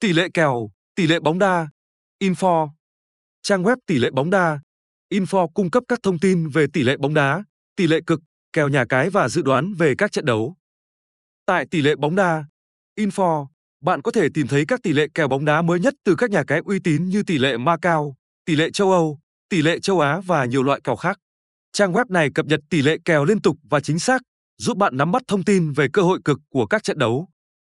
Tỷ lệ kèo, tỷ lệ bóng đa, Info. Trang web tỷ lệ bóng đa, Info cung cấp các thông tin về tỷ lệ bóng đá, tỷ lệ cực, kèo nhà cái và dự đoán về các trận đấu. Tại tỷ lệ bóng đa, Info, bạn có thể tìm thấy các tỷ lệ kèo bóng đá mới nhất từ các nhà cái uy tín như tỷ lệ Macau, tỷ lệ châu Âu, tỷ lệ châu Á và nhiều loại kèo khác. Trang web này cập nhật tỷ lệ kèo liên tục và chính xác, giúp bạn nắm bắt thông tin về cơ hội cực của các trận đấu.